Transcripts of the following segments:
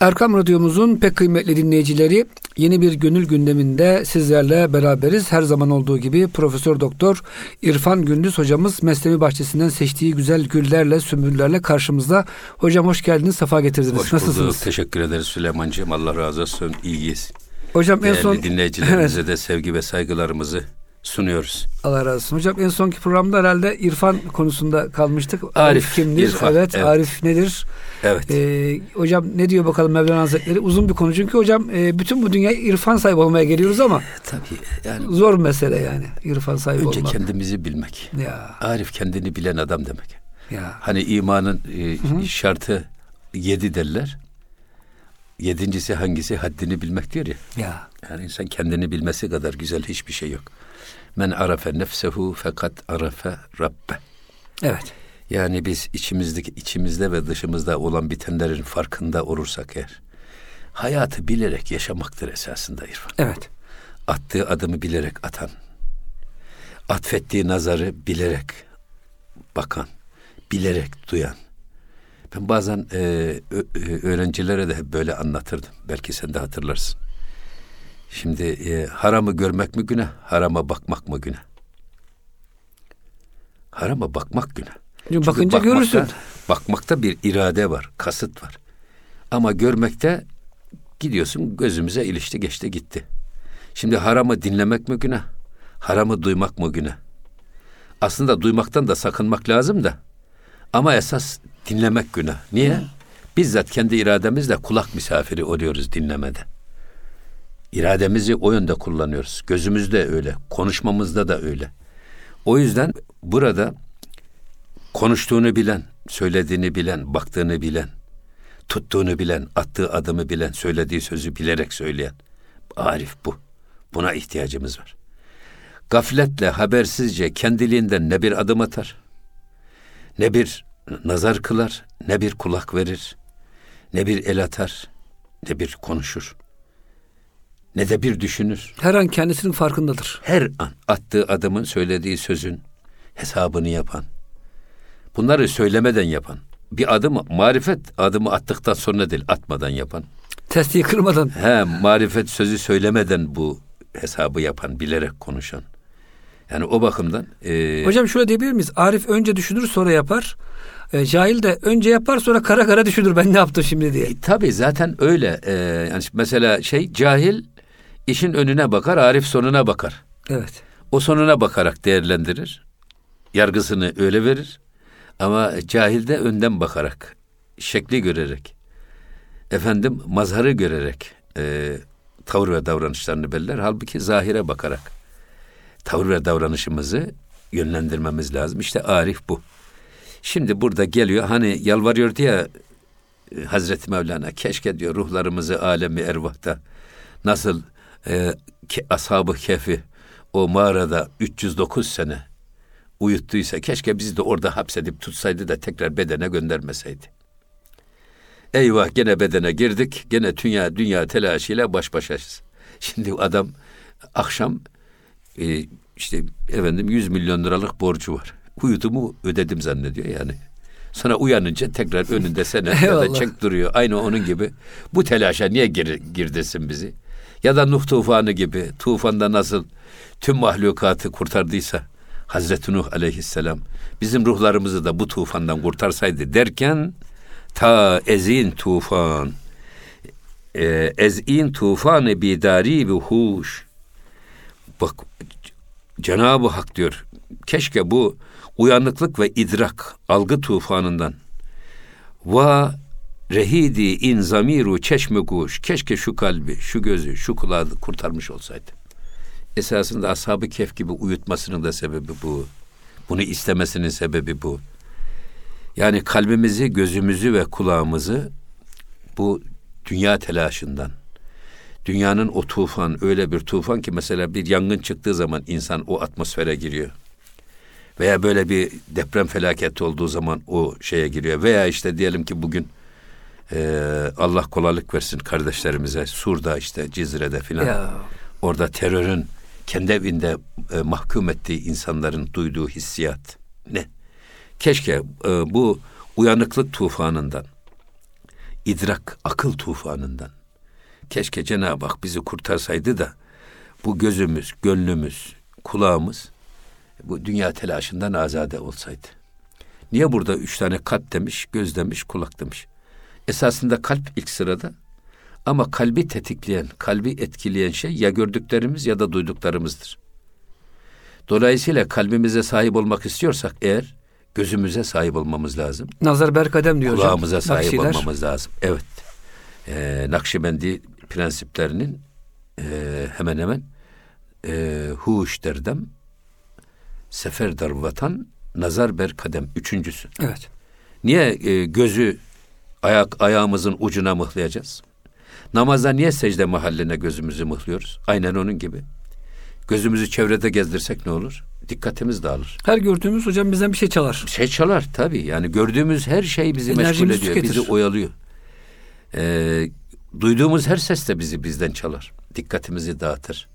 Erkam Radyomuzun pek kıymetli dinleyicileri yeni bir gönül gündeminde sizlerle beraberiz. Her zaman olduğu gibi Profesör Doktor İrfan Gündüz hocamız Mesnevi Bahçesi'nden seçtiği güzel güllerle, sümbüllerle karşımızda. Hocam hoş geldiniz, sefa getirdiniz. Hoş Nasılsınız? bulduk. Teşekkür ederiz Süleyman'cığım. Allah razı olsun. İyiyiz. Hocam en Değerli son dinleyicilerimize de sevgi ve saygılarımızı sunuyoruz. Allah razı olsun. Hocam en sonki programda herhalde İrfan konusunda kalmıştık. Arif, kimdir? İrfan, evet, evet. Arif nedir? Evet. Ee, hocam ne diyor bakalım Mevlana Hazretleri? Uzun bir konu çünkü hocam e, bütün bu dünya irfan sahibi olmaya geliyoruz ama Tabii yani zor mesele yani irfan sahibi önce olmak. kendimizi bilmek. Ya Arif kendini bilen adam demek. ya. Hani imanın e, şartı yedi derler. Yedincisi hangisi? Haddini bilmek diyor ya. Ya. Yani insan kendini bilmesi kadar güzel hiçbir şey yok. Men arafe nefsehu fakat arafe rabbe. Evet. Yani biz içimizdeki içimizde ve dışımızda olan bitenlerin farkında olursak eğer hayatı bilerek yaşamaktır esasında İrfan. Evet. Attığı adımı bilerek atan, atfettiği nazarı bilerek bakan, bilerek duyan. Ben bazen e, öğrencilere de hep böyle anlatırdım. Belki sen de hatırlarsın. Şimdi e, haramı görmek mi günah, harama bakmak mı günah? Harama bakmak günah. Çünkü bakınca bakmakta- görürsün. Bakmakta bir irade var, kasıt var. Ama görmekte gidiyorsun gözümüze ilişti geçti gitti. Şimdi haramı dinlemek mi günah? Haramı duymak mı günah? Aslında duymaktan da sakınmak lazım da. Ama esas dinlemek günah. Niye? Bizzat kendi irademizle kulak misafiri oluyoruz dinlemede. İrademizi o yönde kullanıyoruz. Gözümüzde öyle, konuşmamızda da öyle. O yüzden burada konuştuğunu bilen, söylediğini bilen, baktığını bilen, tuttuğunu bilen, attığı adımı bilen, söylediği sözü bilerek söyleyen Arif bu. Buna ihtiyacımız var. Gafletle, habersizce kendiliğinden ne bir adım atar, ne bir nazar kılar, ne bir kulak verir, ne bir el atar, ne bir konuşur, ne de bir düşünür. Her an kendisinin farkındadır. Her an attığı adımın, söylediği sözün hesabını yapan, bunları söylemeden yapan, bir adım marifet adımı attıktan sonra değil, atmadan yapan. Testiyi kırmadan. He, marifet sözü söylemeden bu hesabı yapan, bilerek konuşan. Yani o bakımdan e, Hocam şöyle diyebilir miyiz? Arif önce düşünür sonra yapar. E, cahil de önce yapar sonra kara kara düşünür ben ne yaptım şimdi diye. e, tabii zaten öyle. E, yani mesela şey cahil işin önüne bakar, Arif sonuna bakar. Evet. O sonuna bakarak değerlendirir. Yargısını öyle verir. Ama cahil de önden bakarak, şekli görerek, efendim mazharı görerek e, tavır ve davranışlarını belirler. Halbuki zahire bakarak tavır ve davranışımızı yönlendirmemiz lazım. İşte Arif bu. Şimdi burada geliyor hani yalvarıyor diye e, Hazreti Mevlana keşke diyor ruhlarımızı alemi ervahta nasıl e, ashab-ı kefi o mağarada 309 sene uyuttuysa keşke bizi de orada hapsedip tutsaydı da tekrar bedene göndermeseydi. Eyvah gene bedene girdik. Gene dünya dünya telaşıyla baş başayız. Şimdi adam akşam e, işte efendim 100 milyon liralık borcu var. Uyudumu ödedim zannediyor yani. Sonra uyanınca tekrar önünde senet ya da çek duruyor. Aynı onun gibi. Bu telaşa niye gir, girdesin bizi? Ya da Nuh tufanı gibi tufanda nasıl tüm mahlukatı kurtardıysa Hazreti Nuh aleyhisselam bizim ruhlarımızı da bu tufandan kurtarsaydı derken ta ezin tufan e, ezin tufanı bidari ve huş. Bak Cenab-ı Hak diyor keşke bu uyanıklık ve idrak algı tufanından va rehidi in zamiru çeşme kuş keşke şu kalbi şu gözü şu kulağı kurtarmış olsaydı esasında ashab-ı kehf gibi uyutmasının da sebebi bu bunu istemesinin sebebi bu yani kalbimizi gözümüzü ve kulağımızı bu dünya telaşından dünyanın o tufan öyle bir tufan ki mesela bir yangın çıktığı zaman insan o atmosfere giriyor. Veya böyle bir deprem felaketi olduğu zaman o şeye giriyor. Veya işte diyelim ki bugün e, Allah kolaylık versin kardeşlerimize Sur'da işte Cizre'de filan orada terörün kendi evinde e, mahkum ettiği insanların duyduğu hissiyat ne? Keşke e, bu uyanıklık tufanından idrak, akıl tufanından. Keşke Cenab-ı Hak bizi kurtarsaydı da bu gözümüz, gönlümüz, kulağımız bu dünya telaşından azade olsaydı. Niye burada üç tane kalp demiş, göz demiş, kulak demiş. Esasında kalp ilk sırada ama kalbi tetikleyen, kalbi etkileyen şey ya gördüklerimiz ya da duyduklarımızdır. Dolayısıyla kalbimize sahip olmak istiyorsak eğer gözümüze sahip olmamız lazım. Nazar berkadem diyor Kulağımıza hocam. sahip Nakşiler. olmamız lazım. Evet. Ee, Nakşibendi prensiplerinin e, hemen hemen e, huş derdem, sefer dar vatan, nazar ber kadem. Üçüncüsü. Evet. Niye e, gözü ayak ayağımızın ucuna mıhlayacağız? Namazda niye secde mahalline gözümüzü mıhlıyoruz? Aynen onun gibi. Gözümüzü çevrede gezdirsek ne olur? Dikkatimiz dağılır. Her gördüğümüz hocam bizden bir şey çalar. Şey çalar tabii. Yani gördüğümüz her şey bizi meşgul Enerjimizi ediyor, tüketir. bizi oyalıyor. Ee, duyduğumuz her ses de bizi bizden çalar. Dikkatimizi dağıtır.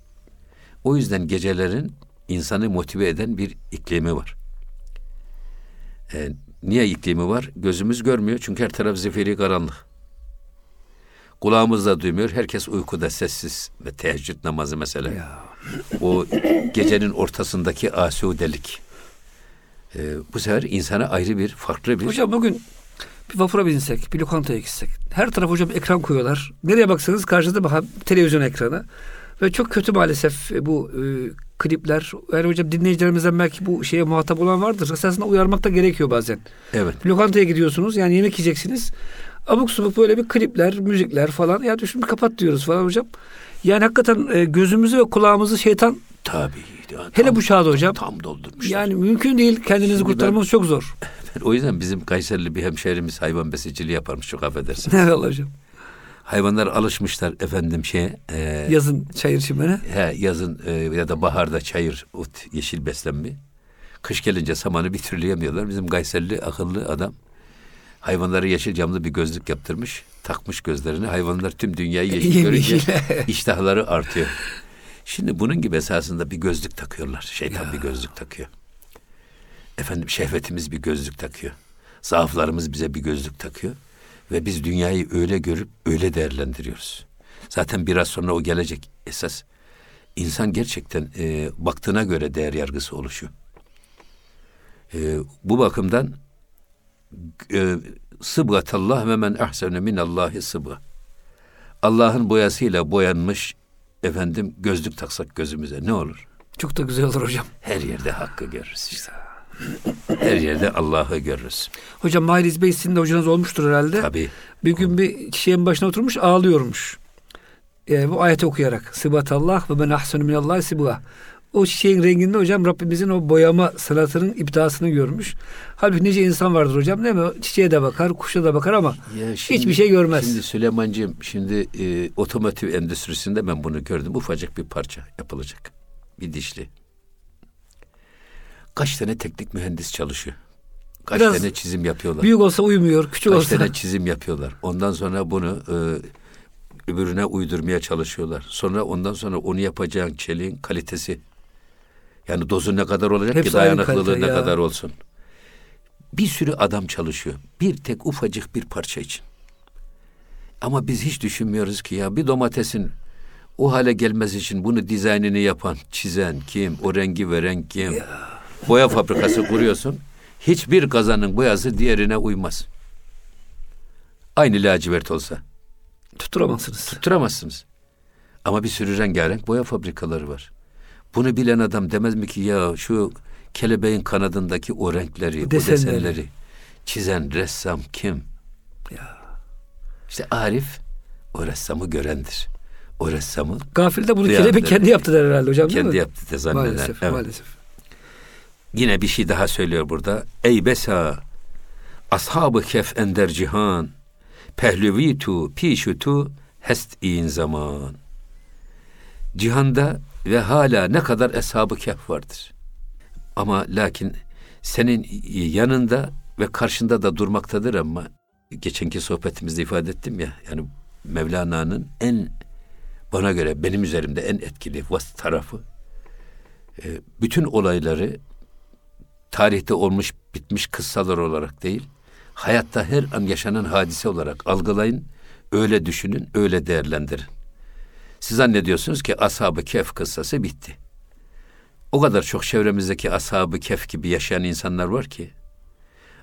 O yüzden gecelerin insanı motive eden bir iklimi var. Ee, niye iklimi var? Gözümüz görmüyor çünkü her taraf zifiri karanlık. Kulağımız da duymuyor. Herkes uykuda sessiz ve teheccüd namazı mesela. Ya. O gecenin ortasındaki asudelik. Ee, bu sefer insana ayrı bir, farklı bir... Hocam bugün bir vapura binsek, bir lokantaya gitsek. Her taraf hocam ekran koyuyorlar. Nereye baksanız karşıda bak televizyon ekranı. Ve çok kötü maalesef bu e, klipler. Yani hocam dinleyicilerimizden belki bu şeye muhatap olan vardır. Esasında uyarmak da gerekiyor bazen. Evet. Lokantaya gidiyorsunuz yani yemek yiyeceksiniz. Abuk subuk böyle bir klipler, müzikler falan. Ya düşün bir kapat diyoruz falan hocam. Yani hakikaten e, gözümüzü ve kulağımızı şeytan Tabii. ya, hele tam- bu çağda hocam. Tam doldurmuşlar. Yani mümkün değil kendinizi Şimdi kurtarmanız çok zor. o yüzden bizim Kayserili bir hemşehrimiz hayvan besiciliği yaparmış çok affedersin. Evet hocam. Hayvanlar alışmışlar efendim şeye. E, Yazın çayır çimene. he, yazın e, ya da baharda çayır, ot, yeşil beslenme. Kış gelince samanı bir türlü yemiyorlar. Bizim Kayserili akıllı adam hayvanlara yeşil camlı bir gözlük yaptırmış. Takmış gözlerini. Hayvanlar tüm dünyayı yeşil görünce iştahları artıyor. Şimdi bunun gibi esasında bir gözlük takıyorlar. Şeytan bir gözlük takıyor. Efendim şehvetimiz bir gözlük takıyor. Zaaflarımız bize bir gözlük takıyor. Ve biz dünyayı öyle görüp öyle değerlendiriyoruz. Zaten biraz sonra o gelecek esas. İnsan gerçekten e, baktığına göre değer yargısı oluşuyor. E, bu bakımdan e, sıbgatallah ve men ahsene minallahi sıbga. Allah'ın boyasıyla boyanmış efendim gözlük taksak gözümüze ne olur? Çok da güzel olur hocam. Her yerde hakkı görürüz işte. Her yerde Allah'ı görürüz. Hocam Mahir Bey sizin de hocanız olmuştur herhalde. Tabii. Bir gün bir çiçeğin başına oturmuş ağlıyormuş. Yani bu ayeti okuyarak. Sıbatallah ve ben ahsenu minallah sıbga. O çiçeğin renginde hocam Rabbimizin o boyama sanatının iptasını görmüş. Halbuki nice insan vardır hocam değil mi? Çiçeğe de bakar, kuşa da bakar ama Ya hiçbir şey görmez. Şimdi Süleyman'cığım şimdi e, otomotiv endüstrisinde ben bunu gördüm. Ufacık bir parça yapılacak. Bir dişli. Kaç tane teknik mühendis çalışıyor? Kaç Biraz tane çizim yapıyorlar? Büyük olsa uyumuyor, küçük Kaç olsa. tane çizim yapıyorlar. Ondan sonra bunu e, öbürüne uydurmaya çalışıyorlar. Sonra ondan sonra onu yapacağın çeliğin kalitesi. Yani dozu ne kadar olacak Hepsi ki dayanıklılığı ne ya. kadar olsun. Bir sürü adam çalışıyor. Bir tek ufacık bir parça için. Ama biz hiç düşünmüyoruz ki ya bir domatesin o hale gelmesi için bunu dizaynını yapan, çizen kim, o rengi veren kim? Boya fabrikası kuruyorsun. Hiçbir kazanın boyası diğerine uymaz. Aynı lacivert olsa Tutturamazsınız. tutturamazsınız. Ama bir sürü rengarenk boya fabrikaları var. Bunu bilen adam demez mi ki ya şu kelebeğin kanadındaki o renkleri, Desenleri. o desenleri çizen ressam kim? Ya. İşte Arif o ressamı görendir. O ressamı Gafilde bunu Duyandır. kelebek kendi yaptı der herhalde hocam değil kendi mi? yaptı da zanneden. Maalesef, Evet. maalesef. Yine bir şey daha söylüyor burada. Ey besa ashabı kef ender cihan pehlüvi tu pişu tu hest in zaman. Cihanda ve hala ne kadar eshab-ı kehf vardır. Ama lakin senin yanında ve karşında da durmaktadır ama geçenki sohbetimizde ifade ettim ya yani Mevlana'nın en bana göre benim üzerimde en etkili vas tarafı e, bütün olayları tarihte olmuş bitmiş kıssalar olarak değil Hayatta her an yaşanan hadise olarak algılayın, öyle düşünün, öyle değerlendirin. Siz zannediyorsunuz ki ashab-ı kehf kıssası bitti. O kadar çok çevremizdeki ashab-ı kehf gibi yaşayan insanlar var ki.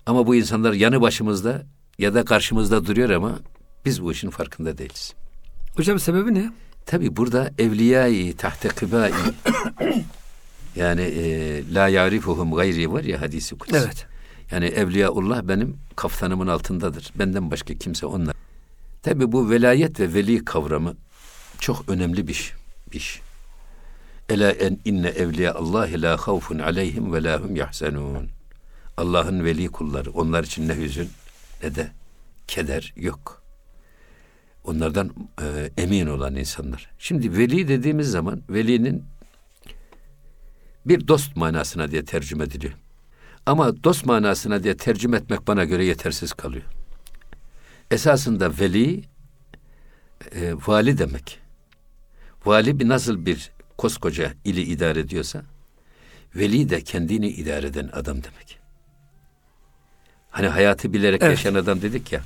Ama bu insanlar yanı başımızda ya da karşımızda duruyor ama biz bu işin farkında değiliz. Hocam sebebi ne? Tabi burada evliyayı tahte kıbai yani e, la yarifuhum gayri var ya hadisi kutsi. Evet. Yani evliyaullah benim kaftanımın altındadır. Benden başka kimse onlar. Tabi bu velayet ve veli kavramı çok önemli bir iş. Ela en inne evliya Allah la havfun aleyhim ve la hum yahzenun. Allah'ın veli kulları onlar için ne hüzün ne de keder yok. Onlardan e, emin olan insanlar. Şimdi veli dediğimiz zaman velinin bir dost manasına diye tercüme ediliyor. Ama dost manasına diye tercüme etmek bana göre yetersiz kalıyor. Esasında veli e, vali demek. Vali bir nasıl bir koskoca ili idare ediyorsa veli de kendini idare eden adam demek. Hani hayatı bilerek Evet. yaşayan adam dedik ya.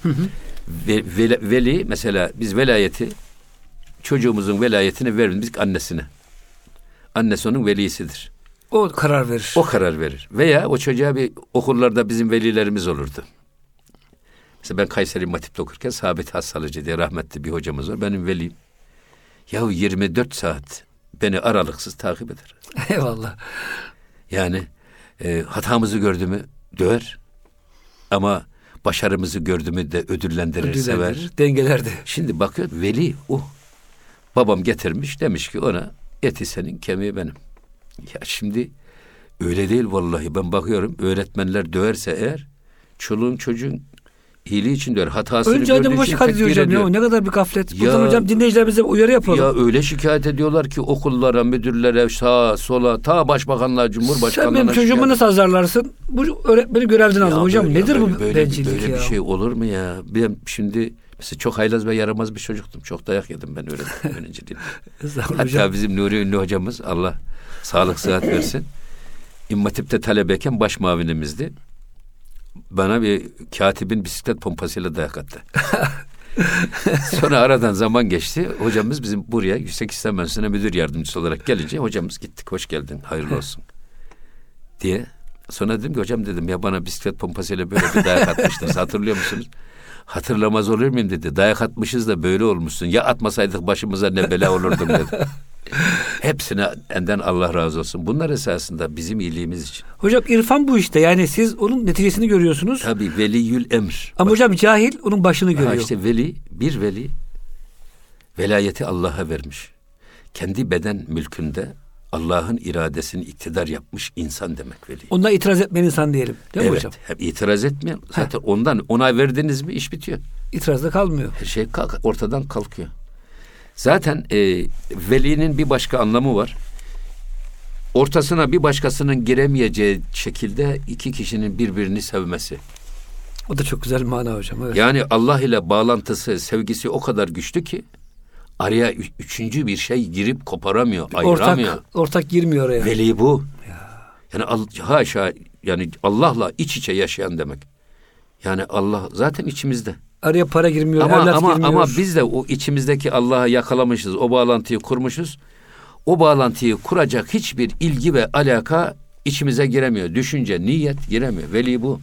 Ve, veli, veli mesela biz velayeti çocuğumuzun velayetini verir biz annesine. Annesi onun velisidir. O karar verir. O karar verir. Veya o çocuğa bir okullarda bizim velilerimiz olurdu. Mesela ben Kayseri Matip'te okurken Sabit Hassalıcı diye rahmetli bir hocamız var. Benim velim. Yahu 24 saat beni aralıksız takip eder. Eyvallah. Yani e, hatamızı gördü mü döver. Ama başarımızı gördü mü de ödüllendirir, sever. Ödüllendirir, Dengelerdi. Şimdi bakıyor veli o. Babam getirmiş demiş ki ona eti senin kemiği benim. Ya şimdi öyle değil vallahi ben bakıyorum öğretmenler döverse eğer çoluğun çocuğun iyiliği için döver. Hatasını Önce gördüğü adamı için şikayet ediyor hocam ya. Ne kadar bir gaflet. Buradan Ya- hocam dinleyicilerimize uyarı yapalım. Ya öyle şikayet ediyorlar ki okullara, müdürlere, sağa, sola, ta başbakanlığa, Sen cumhurbaşkanlığına benim çocuğumu nasıl azarlarsın? Bu öğretmeni görevden aldım hocam. böyle- Nedir böyle- bu böyle, bencillik böyle ya? bir şey olur mu ya? Ben şimdi mesela çok haylaz ve yaramaz bir çocuktum. Çok dayak yedim ben öğretmen öğrenciliğimde. Hatta hocam. bizim Nuri Ünlü hocamız Allah sağlık sıhhat versin. İmam Hatip'te talebeyken baş mavinimizdi. Bana bir katibin bisiklet pompasıyla dayak attı. Sonra aradan zaman geçti. Hocamız bizim buraya Yüksek İslam Enstitüsü'ne müdür yardımcısı olarak gelince hocamız gittik hoş geldin hayırlı olsun diye. Sonra dedim ki hocam dedim ya bana bisiklet pompasıyla böyle bir dayak atmıştınız hatırlıyor musunuz? Hatırlamaz olur muyum dedi. Dayak atmışız da böyle olmuşsun. Ya atmasaydık başımıza ne bela olurdum dedi. Hepsine enden Allah razı olsun. Bunlar esasında bizim iyiliğimiz için. Hocam irfan bu işte. Yani siz onun neticesini görüyorsunuz. Tabi veliyül emr. Ama Bak, hocam cahil onun başını görüyor. ha işte veli, bir veli velayeti Allah'a vermiş. Kendi beden mülkünde Allah'ın iradesini iktidar yapmış insan demek veli. Ondan itiraz etmeyen insan diyelim. Değil mi evet, hocam? hep itiraz etmeyen. Zaten ondan onay verdiniz mi iş bitiyor. İtirazda kalmıyor. Her şey kalk, ortadan kalkıyor. Zaten e, velinin bir başka anlamı var. Ortasına bir başkasının giremeyeceği şekilde iki kişinin birbirini sevmesi. O da çok güzel bir mana hocam. Evet. Yani Allah ile bağlantısı, sevgisi o kadar güçlü ki araya üçüncü bir şey girip koparamıyor, ayıramıyor. ortak, ortak girmiyor oraya. Veli bu. Yani al- haşa yani Allah'la iç içe yaşayan demek. Yani Allah zaten içimizde. Araya para girmiyor, Ama evlat ama girmiyor. ama biz de o içimizdeki Allah'ı yakalamışız. O bağlantıyı kurmuşuz. O bağlantıyı kuracak hiçbir ilgi ve alaka içimize giremiyor. Düşünce, niyet giremiyor. Veli bu.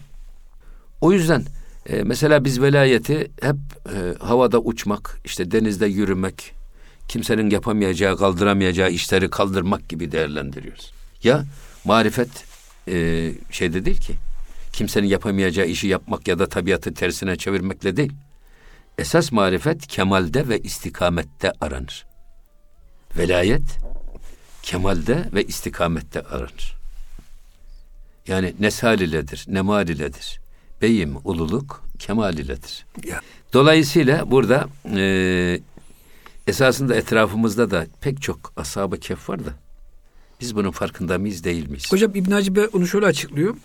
O yüzden e, mesela biz velayeti hep e, havada uçmak, işte denizde yürümek, kimsenin yapamayacağı, kaldıramayacağı işleri kaldırmak gibi değerlendiriyoruz. Ya marifet e, şeyde değil ki. Kimsenin yapamayacağı işi yapmak ya da tabiatı tersine çevirmekle değil. Esas marifet kemalde ve istikamette aranır. Velayet kemalde ve istikamette aranır. Yani nesal iledir, nemal iledir. Beyim, ululuk kemal iledir. Ya. Dolayısıyla burada e, esasında etrafımızda da pek çok ashab-ı kehf var da biz bunun farkında mıyız değil miyiz? Hocam İbn Hacı Bey onu şöyle açıklıyor.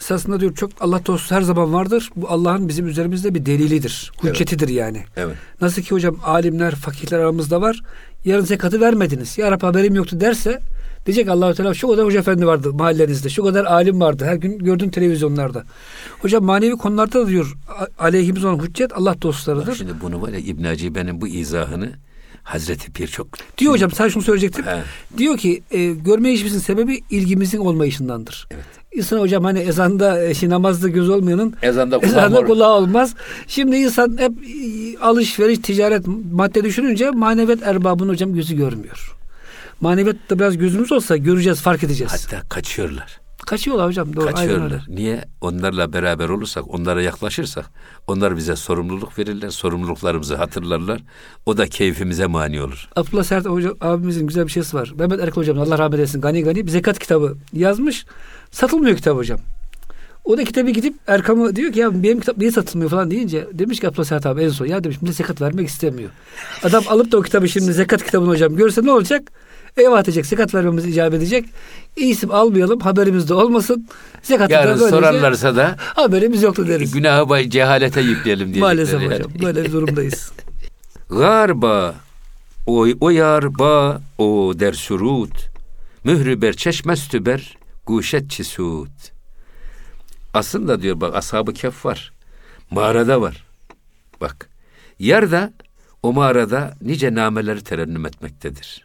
Esasında diyor çok Allah dostu her zaman vardır. Bu Allah'ın bizim üzerimizde bir delilidir. Hüccetidir yani. Evet. Nasıl ki hocam alimler, fakihler aramızda var. Yarın zekatı vermediniz. Ya Rabbi haberim yoktu derse Diyecek Allah Teala şu kadar hoca efendi vardı mahallenizde. Şu kadar alim vardı. Her gün gördüğün televizyonlarda. Hocam manevi konularda da diyor aleyhimiz olan hüccet Allah dostlarıdır. Bak şimdi bunu var ya İbn Acibe'nin bu izahını Hazreti Pir çok... Diyor hocam sen şunu söyleyecektim. He. Diyor ki e, görme işimizin sebebi ilgimizin olmayışındandır. Evet. İnsan hocam hani ezanda e, şey, namazda göz olmayanın ezanda kulağı, ezanda kulağı olmaz. Şimdi insan hep e, alışveriş, ticaret, madde düşününce maneviyat erbabının hocam gözü görmüyor. Maneviyatta biraz gözümüz olsa göreceğiz, fark edeceğiz. Hatta kaçıyorlar. Kaçıyorlar hocam. Doğru, Kaçıyorlar. Niye? Onlarla beraber olursak, onlara yaklaşırsak onlar bize sorumluluk verirler. Sorumluluklarımızı hatırlarlar. O da keyfimize mani olur. Abdullah Sert hocam, abimizin güzel bir şeysi var. Mehmet Erkal hocam Allah rahmet eylesin. Gani Gani bir zekat kitabı yazmış. Satılmıyor kitap hocam. O da kitabı gidip Erkam'a diyor ki ya benim kitap niye satılmıyor falan deyince demiş ki Abdullah Serhat abi en son ya demiş millet zekat vermek istemiyor. Adam alıp da o kitabı şimdi zekat kitabını hocam görse ne olacak? Eyvah diyecek zekat vermemiz icap edecek. İsim almayalım haberimiz de olmasın. Zekatı Yarın da sorarlarsa da haberimiz yoktu deriz. Günahı bay cehalete yükleyelim diye. Maalesef yani. hocam böyle bir durumdayız. Garba o, o yar ba o der surut mührü ber çeşmestü ber guşet çisut. Aslında diyor bak ashab-ı kef var. Mağarada var. Bak. Yer de o mağarada nice nameleri terennüm etmektedir.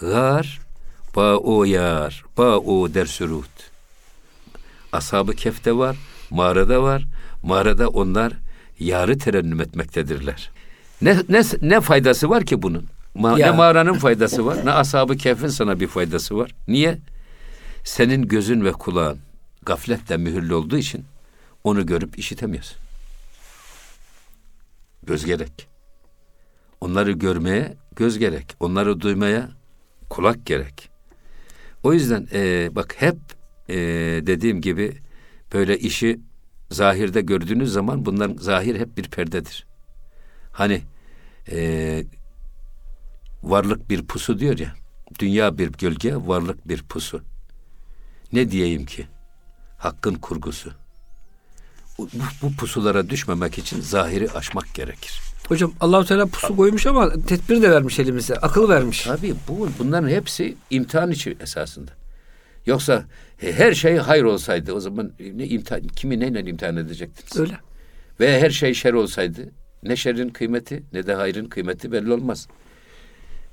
Gar ba o yar ba o der sürut. Ashab-ı kefte var, mağarada var. Mağarada onlar yarı terennüm etmektedirler. Ne, ne, ne faydası var ki bunun? Ma, ya. Ne mağaranın faydası var, ne ashab-ı kehfin sana bir faydası var. Niye? Senin gözün ve kulağın gafletle mühürlü olduğu için onu görüp işitemiyorsun. Göz gerek. Onları görmeye göz gerek. Onları duymaya kulak gerek. O yüzden e, bak hep e, dediğim gibi böyle işi zahirde gördüğünüz zaman bunların zahir hep bir perdedir. Hani e, varlık bir pusu diyor ya. Dünya bir gölge, varlık bir pusu. Ne diyeyim ki? Hakkın kurgusu. Bu, bu pusulara düşmemek için zahiri aşmak gerekir. Hocam Allahu Teala pusu koymuş ama tedbir de vermiş elimize. Akıl vermiş. Tabii bu bunların hepsi imtihan için esasında. Yoksa her şey hayır olsaydı o zaman ne imtihan kimi neyle imtihan edecektiniz? Öyle. Ve her şey şer olsaydı ne şerrin kıymeti ne de hayrın kıymeti belli olmaz.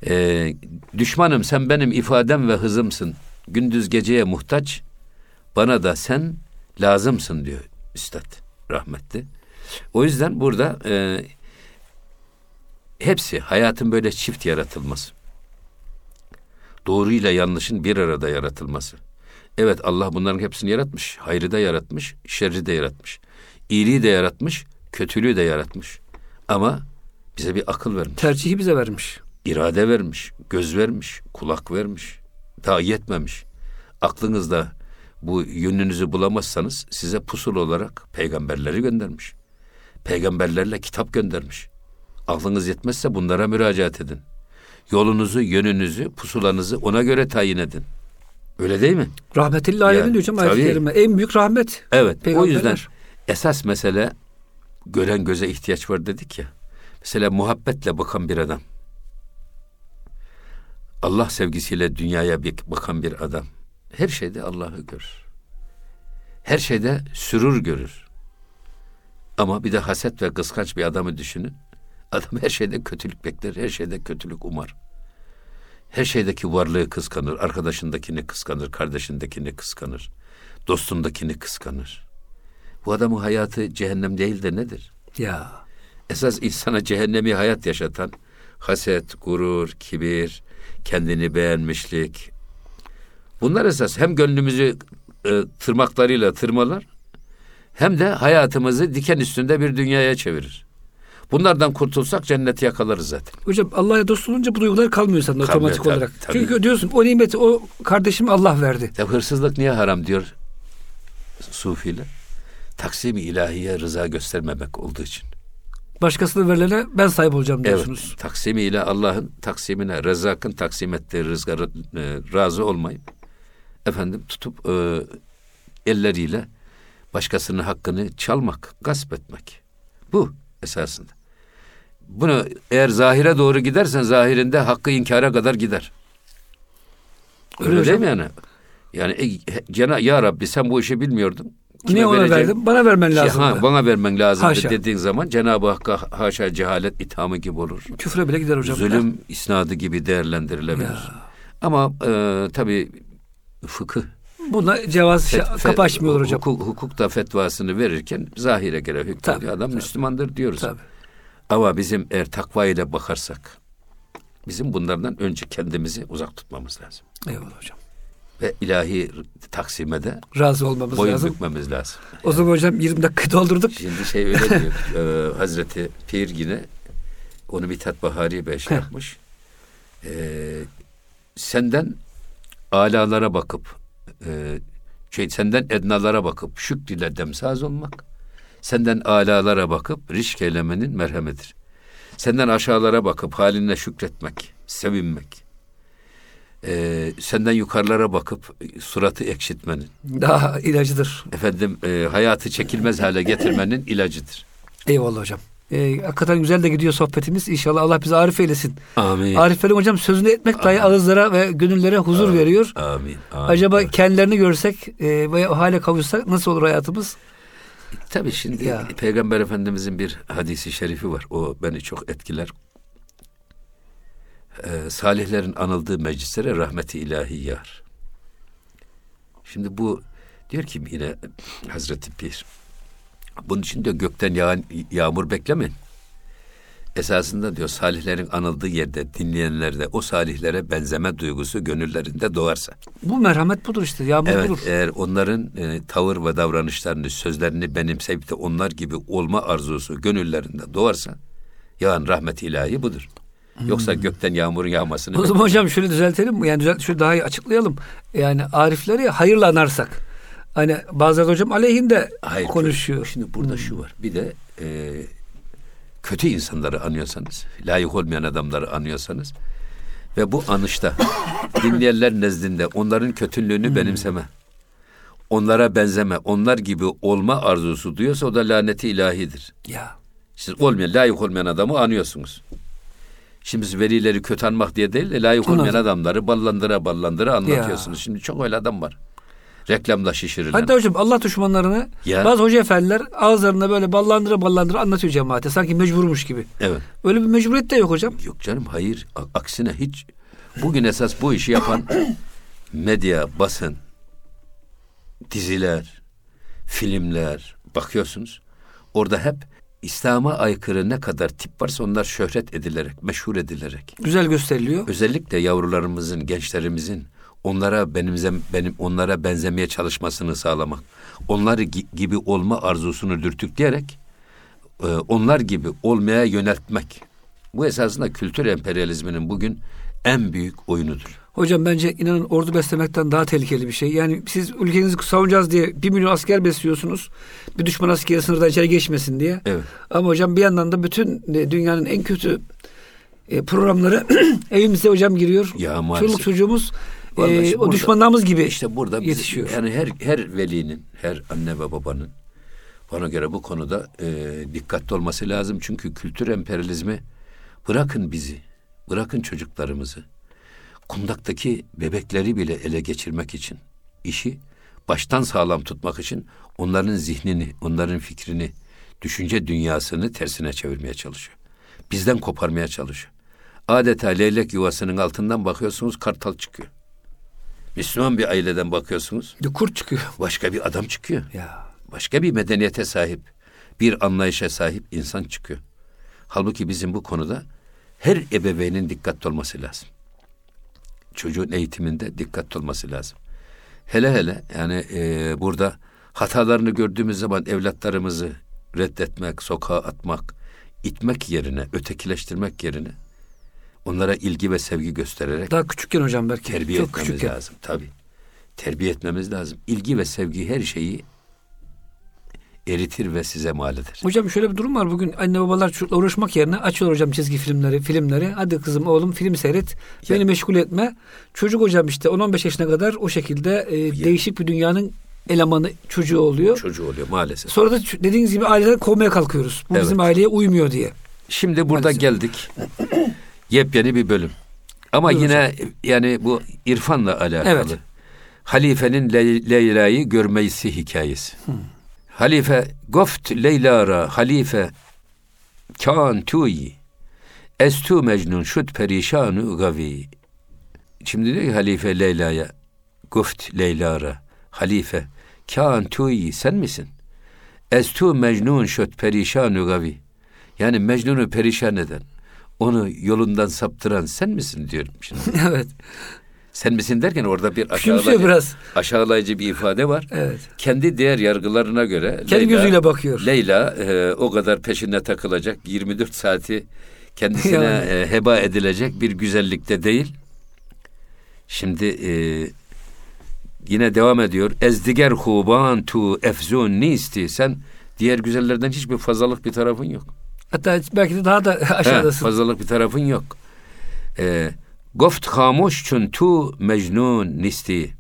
Ee, düşmanım sen benim ifadem ve hızımsın. Gündüz geceye muhtaç. Bana da sen lazımsın diyor Üstad rahmetli. O yüzden burada e, hepsi hayatın böyle çift yaratılması. Doğruyla yanlışın bir arada yaratılması. Evet Allah bunların hepsini yaratmış. Hayrı da yaratmış, şerri de yaratmış. İyiliği de yaratmış, kötülüğü de yaratmış. Ama bize bir akıl vermiş. Tercihi bize vermiş. İrade vermiş, göz vermiş, kulak vermiş. Daha yetmemiş. Aklınızda bu yönünüzü bulamazsanız size pusul olarak peygamberleri göndermiş. Peygamberlerle kitap göndermiş. Aklınız yetmezse bunlara müracaat edin. Yolunuzu, yönünüzü, pusulanızı ona göre tayin edin. Öyle değil mi? Rahmetillah alemin hocam ayet En büyük rahmet. Evet. O yüzden esas mesele gören göze ihtiyaç var dedik ya. Mesela muhabbetle bakan bir adam. Allah sevgisiyle dünyaya bir bakan bir adam. Her şeyde Allah'ı görür. Her şeyde sürur görür. Ama bir de haset ve kıskanç bir adamı düşünün. Adam her şeyde kötülük bekler, her şeyde kötülük umar. Her şeydeki varlığı kıskanır, arkadaşındakini kıskanır, kardeşindekini kıskanır, dostundakini kıskanır. Bu adamın hayatı cehennem değil de nedir? Ya. Esas insana cehennemi hayat yaşatan haset, gurur, kibir, kendini beğenmişlik. Bunlar esas hem gönlümüzü e, tırmaklarıyla tırmalar hem de hayatımızı diken üstünde bir dünyaya çevirir. Bunlardan kurtulsak cenneti yakalarız zaten. Hocam Allah'a dost olunca bu duygular kalmıyor sende kalmıyor, otomatik tabii, olarak. Tabii. Çünkü diyorsun o nimeti o kardeşim Allah verdi. Ya hırsızlık niye haram diyor sufiler? Taksim-i ilahiye rıza göstermemek olduğu için. Başkasına verilene ben sahip olacağım diyorsunuz. Evet, taksimi ile Allah'ın taksimine, Rezzak'ın taksim ettiği rızgara e, razı olmayıp efendim tutup e, elleriyle başkasının hakkını çalmak, gasp etmek. Bu esasında. Bunu eğer zahire doğru gidersen zahirinde hakkı inkara kadar gider. Öyle, Öyle değil mi yani? Yani e, Cena ya Rabbi sen bu işi bilmiyordun. Niye ona verdin? Bana vermen lazım. Ha, bana vermen lazım dediğin zaman Cenab-ı Hakk'a haşa cehalet ithamı gibi olur. Küfre bile gider hocam. Zulüm ya. isnadı gibi değerlendirilebilir. Ya. Ama e, tabii fıkıh Buna cevaz fet, kapı açmıyor hocam. Hukuk, hukuk da fetvasını verirken zahire göre hükmediyor. Adam tabii. Müslümandır diyoruz. Tabii. Ama bizim eğer takva ile bakarsak bizim bunlardan önce kendimizi uzak tutmamız lazım. Eyvallah hocam. Ve ilahi taksime de razı olmamız boyun lazım. bükmemiz lazım. O zaman hocam 20 dakika doldurduk. Şimdi şey öyle diyor. e, Hazreti Pir yine onu Mithat Bahari Bey şey yapmış. E, senden alalara bakıp e, şey senden ednalara bakıp şükriyle demsaz olmak, senden alalara bakıp rişk eylemenin merhemidir. Senden aşağılara bakıp haline şükretmek, sevinmek. Ee, senden yukarılara bakıp suratı ekşitmenin. Daha ilacıdır. Efendim e, hayatı çekilmez hale getirmenin ilacıdır. Eyvallah hocam. E, hakikaten güzel de gidiyor sohbetimiz. İnşallah Allah bizi arif eylesin. Amin. Ariflerin hocam sözünü etmek dahi ağızlara ve gönüllere huzur Amin. veriyor. Amin. Amin. Acaba Amin. kendilerini görsek e, ve o hale kavuşsak nasıl olur hayatımız? Tabii şimdi ya. Peygamber Efendimizin bir hadisi şerifi var. O beni çok etkiler. Ee, salihlerin anıldığı meclislere rahmeti ilahi yar. Şimdi bu diyor ki yine Hazreti Pir bunun için de gökten yağan yağmur beklemeyin. Esasında diyor salihlerin anıldığı yerde dinleyenlerde o salihlere benzeme duygusu gönüllerinde doğarsa. Bu merhamet budur işte yağmur evet, budur. Eğer onların e, tavır ve davranışlarını sözlerini benimseyip de onlar gibi olma arzusu gönüllerinde doğarsa yağan rahmet ilahi budur. Yoksa gökten yağmurun yağmasını... O zaman hocam şöyle düzeltelim mi? Yani düzelt, şöyle daha iyi açıklayalım. Yani arifleri hayırla anarsak Hani bazıları hocam aleyhinde Hayır, konuşuyor. Şimdi burada hmm. şu var. Bir de e, kötü insanları anıyorsanız, layık olmayan adamları anıyorsanız ve bu anışta dinleyenler nezdinde onların kötülüğünü hmm. benimseme, onlara benzeme, onlar gibi olma arzusu duyuyorsa o da laneti ilahidir. Ya. Siz olmayan, layık olmayan adamı anıyorsunuz. Şimdi siz velileri kötü anmak diye değil de layık olmayan adamları ballandıra ballandıra anlatıyorsunuz. Ya. Şimdi çok öyle adam var reklamda şişirilen. Hatta hocam Allah düşmanlarını ya. bazı hoca efendiler ağızlarında böyle ballandıra ballandıra anlatıyor cemaate. Sanki mecburmuş gibi. Evet. Öyle bir mecburiyet de yok hocam. Yok canım hayır. Aksine hiç. Bugün esas bu işi yapan medya, basın, diziler, filmler bakıyorsunuz. Orada hep İslam'a aykırı ne kadar tip varsa onlar şöhret edilerek, meşhur edilerek. Güzel gösteriliyor. Özellikle yavrularımızın, gençlerimizin onlara benimzem benim onlara benzemeye çalışmasını sağlamak. Onlar gibi olma arzusunu dürtükleyerek e, onlar gibi olmaya yöneltmek. Bu esasında kültür emperyalizminin bugün en büyük oyunudur. Hocam bence inanın ordu beslemekten daha tehlikeli bir şey. Yani siz ülkenizi savunacağız diye bir milyon asker besliyorsunuz. Bir düşman askeri sınırdan içeri geçmesin diye. Evet. Ama hocam bir yandan da bütün e, dünyanın en kötü e, programları evimize hocam giriyor. Ya maalesef. Çoluk çocuğumuz e, o düşmanlarımız gibi işte burada yetişiyor. Biz, yani her her velinin, her anne ve babanın bana göre bu konuda e, dikkatli olması lazım. Çünkü kültür emperyalizmi bırakın bizi, bırakın çocuklarımızı. Kundaktaki bebekleri bile ele geçirmek için işi baştan sağlam tutmak için onların zihnini, onların fikrini, düşünce dünyasını tersine çevirmeye çalışıyor. Bizden koparmaya çalışıyor. Adeta leylek yuvasının altından bakıyorsunuz kartal çıkıyor. Müslüman bir aileden bakıyorsunuz. Bir kurt çıkıyor. Başka bir adam çıkıyor. Ya. Başka bir medeniyete sahip, bir anlayışa sahip insan çıkıyor. Halbuki bizim bu konuda her ebeveynin dikkatli olması lazım. Çocuğun eğitiminde dikkatli olması lazım. Hele hele yani e, burada hatalarını gördüğümüz zaman evlatlarımızı reddetmek, sokağa atmak, itmek yerine, ötekileştirmek yerine onlara ilgi ve sevgi göstererek daha küçükken hocam belki terbiye Çok etmemiz küçükken. lazım tabi. Terbiye etmemiz lazım. İlgi ve sevgi her şeyi eritir ve size mal eder. Hocam şöyle bir durum var. Bugün anne babalar çocukla uğraşmak yerine açıyorlar hocam çizgi filmleri, filmleri. Hadi kızım oğlum film seyret. Ya. Beni meşgul etme. Çocuk hocam işte 10-15 yaşına kadar o şekilde e, değişik bir dünyanın elemanı çocuğu oluyor. Çocuğu oluyor maalesef. Sonra da dediğiniz gibi aileden kovmaya kalkıyoruz. Bu evet. bizim aileye uymuyor diye. Şimdi burada maalesef. geldik. Yepyeni bir bölüm. Ama Buyurun yine yani bu irfanla alakalı. Evet. Halifenin Le- Leyla'yı görmesi hikayesi. Halife goft Leylara halife kan tuyi estu mecnun şut perişanu gavi. Şimdi diyor ki halife Leyla'ya goft Leylara halife kan tuyi sen misin? Estu mecnun şut perişanu gavi. Yani Mecnun'u perişan eden, onu yolundan saptıran sen misin diyorum şimdi. evet. Sen misin derken orada bir aşağılayıcı, biraz. aşağılayıcı bir ifade var. Evet. Kendi değer yargılarına göre Kendi gözüyle bakıyor. Leyla e, o kadar peşinde takılacak 24 saati kendisine Yani. e, heba edilecek bir güzellikte değil. Şimdi e, yine devam ediyor. Ezdiger huban tu efzun nisti. Sen diğer güzellerden hiçbir fazlalık bir tarafın yok. Hatta belki de daha da He, aşağıdasın. fazlalık bir tarafın yok. Ee, Goft hamuş çün tu mecnun nisti.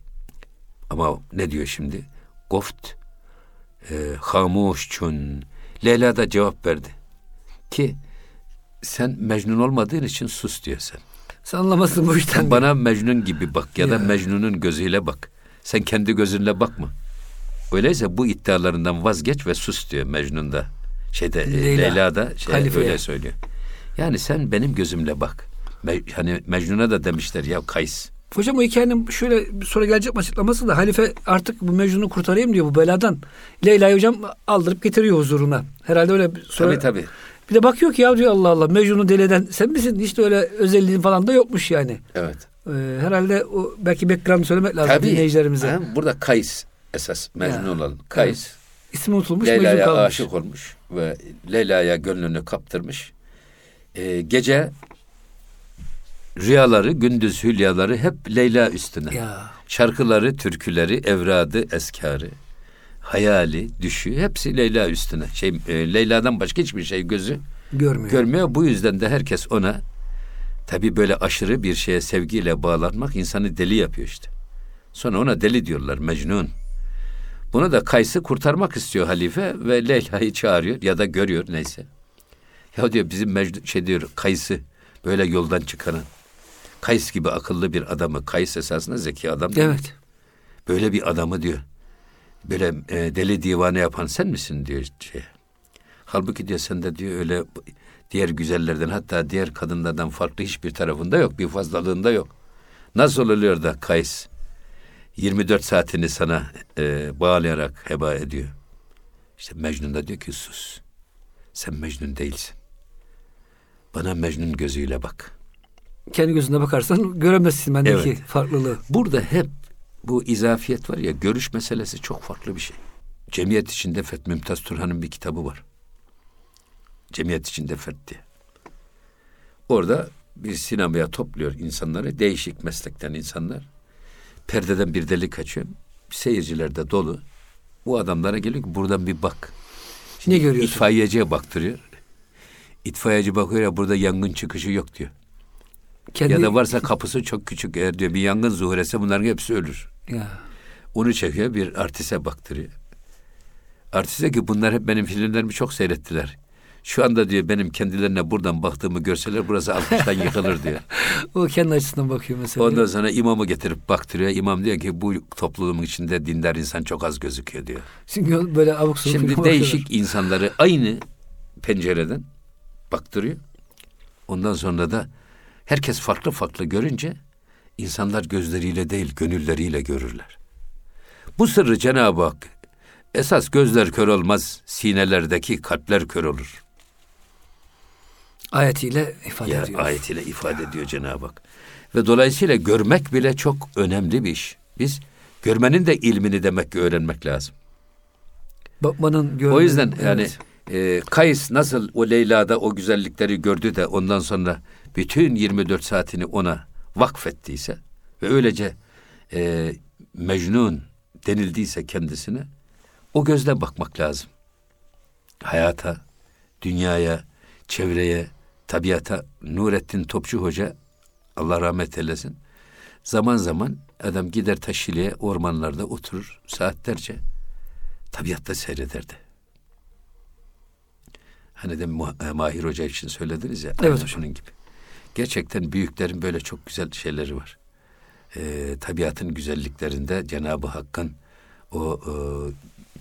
Ama ne diyor şimdi? Goft e, hamuş çün. Leyla da cevap verdi. Ki sen mecnun olmadığın için sus diyor sen. Sen anlamazsın bu işten. Bana mecnun gibi bak ya da Ya. mecnunun gözüyle bak. Sen kendi gözünle bakma. Öyleyse bu iddialarından vazgeç ve sus diyor Mecnun da. Şeyde e, Leyla, Leyla, da şey, halifeye. öyle söylüyor. Yani sen benim gözümle bak. Me- hani Mecnun'a da demişler ya Kays. Hocam o hikayenin şöyle bir sonra gelecek açıklaması da halife artık bu Mecnun'u kurtarayım diyor bu beladan. Leyla'yı hocam aldırıp getiriyor huzuruna. Herhalde öyle sonra Tabii tabii. bir de bakıyor ki ya diyor Allah Allah Mecnun'u deleden sen misin? Hiç de öyle özelliğin falan da yokmuş yani. Evet. Ee, herhalde o belki background söylemek lazım Tabii. dinleyicilerimize. Ha, burada Kays esas Mecnun Ya. olan. Kays İsmi unutulmuş Leyla'ya aşık olmuş ve Leyla'ya gönlünü kaptırmış. Ee, gece rüyaları, gündüz hülyaları hep Leyla üstüne. Ya Şarkıları, türküleri, evradı, eskarı, hayali, düşü hepsi Leyla üstüne. Şey e, Leyla'dan başka hiçbir şey gözü görmüyor. görmüyor. Bu yüzden de herkes ona tabii böyle aşırı bir şeye sevgiyle bağlanmak insanı deli yapıyor işte. Sonra ona deli diyorlar Mecnun. Bunu da Kays'ı kurtarmak istiyor halife ve Leyla'yı çağırıyor ya da görüyor neyse. Ya diyor bizim Mecnun şey diyor Kays'ı böyle yoldan çıkaran Kays gibi akıllı bir adamı Kays esasında zeki adam değil mi? evet. Böyle bir adamı diyor. Böyle e, deli divane yapan sen misin diyor şey. Halbuki diyor sen de diyor öyle diğer güzellerden hatta diğer kadınlardan farklı hiçbir tarafında yok. Bir fazlalığında yok. Nasıl oluyor da Kays 24 saatini sana e, bağlayarak heba ediyor. İşte Mecnun da diyor ki sus. Sen Mecnun değilsin. Bana Mecnun gözüyle bak. Kendi gözüne bakarsan göremezsin bendeki Evet. farklılığı. Burada hep bu izafiyet var ya görüş meselesi çok farklı bir şey. Cemiyet içinde Feth Mümtaz Turhan'ın bir kitabı var. Cemiyet içinde Feth diye. Orada bir sinemaya topluyor insanları. Değişik meslekten insanlar. Perdeden bir delik açıyor. Seyirciler de dolu. Bu adamlara geliyor ki buradan bir bak. Ne görüyorsun? İtfaiyeciye baktırıyor. İtfaiyeci bakıyor ya burada yangın çıkışı yok diyor. Kendi, Ya da varsa kapısı çok küçük eğer diyor bir yangın zuhur etse bunların hepsi ölür. Ya. Onu çekiyor bir artiste baktırıyor. Artiste ki bunlar hep benim filmlerimi çok seyrettiler. Şu anda diyor benim kendilerine buradan baktığımı görseler burası alkıştan yıkılır diyor. O kendi açısından bakıyor mesela. Ondan sonra imamı getirip baktırıyor. İmam diyor ki bu toplumun içinde dindar insan çok az gözüküyor diyor. Çünkü böyle abuk Şimdi değişik bakıyorlar. insanları aynı pencereden baktırıyor. Ondan sonra da herkes farklı farklı görünce insanlar gözleriyle değil gönülleriyle görürler. Bu sırrı Cenab-ı Hak esas gözler kör olmaz sinelerdeki kalpler kör olur. Ayetiyle ifade Ya, ediyor. ayetiyle ifade ediyor Cenab-ı Hak. Ve dolayısıyla görmek bile çok önemli bir iş. Biz görmenin de ilmini demek ki öğrenmek lazım. Bakmanın, görmenin. O yüzden evet. yani e, Kays nasıl o Leyla'da o güzellikleri gördü de ondan sonra bütün 24 saatini ona vakfettiyse ve öylece e, Mecnun denildiyse kendisine o gözle bakmak lazım. Hayata, dünyaya, çevreye, tabiata Nurettin Topçu Hoca Allah rahmet eylesin. Zaman zaman adam gider taşiliye ormanlarda oturur saatlerce tabiatta seyrederdi. Hani de e, Mahir Hoca için söylediniz ya. Evet hocam. Onun gibi. Gerçekten büyüklerin böyle çok güzel şeyleri var. Ee, tabiatın güzelliklerinde Cenab-ı Hakk'ın o e,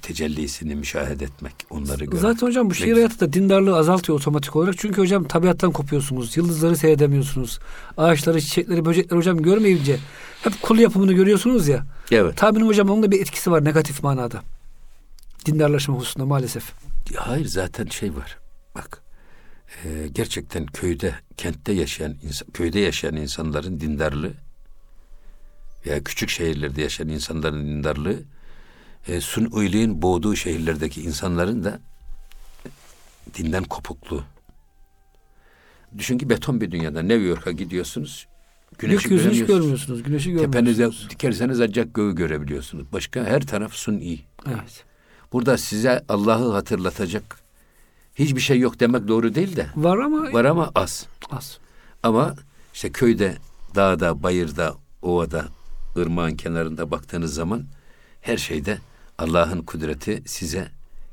tecellisini müşahede etmek, onları görmek. Zaten hocam bu şehir hayatı da dindarlığı azaltıyor otomatik olarak. Çünkü hocam tabiattan kopuyorsunuz. Yıldızları seyredemiyorsunuz. Ağaçları, çiçekleri, böcekleri hocam görmeyince hep kul yapımını görüyorsunuz ya. Evet. Tahminim hocam onun da bir etkisi var negatif manada. Dindarlaşma hususunda maalesef. Hayır zaten şey var. Bak e, gerçekten köyde, kentte yaşayan köyde yaşayan insanların dindarlığı veya küçük şehirlerde yaşayan insanların dindarlığı e, sunuyliğin boğduğu şehirlerdeki insanların da dinden kopukluğu. Düşün ki beton bir dünyada New York'a gidiyorsunuz. Güneşi Gökyüzünü hiç görmüyorsunuz. Güneşi Tepenize görmüyorsunuz. dikerseniz ancak göğü görebiliyorsunuz. Başka her taraf suni. Evet. Burada size Allah'ı hatırlatacak hiçbir şey yok demek doğru değil de Var ama var ama az. az. Ama işte köyde, dağda, bayırda, ovada, ırmağın kenarında baktığınız zaman her şeyde Allah'ın kudreti size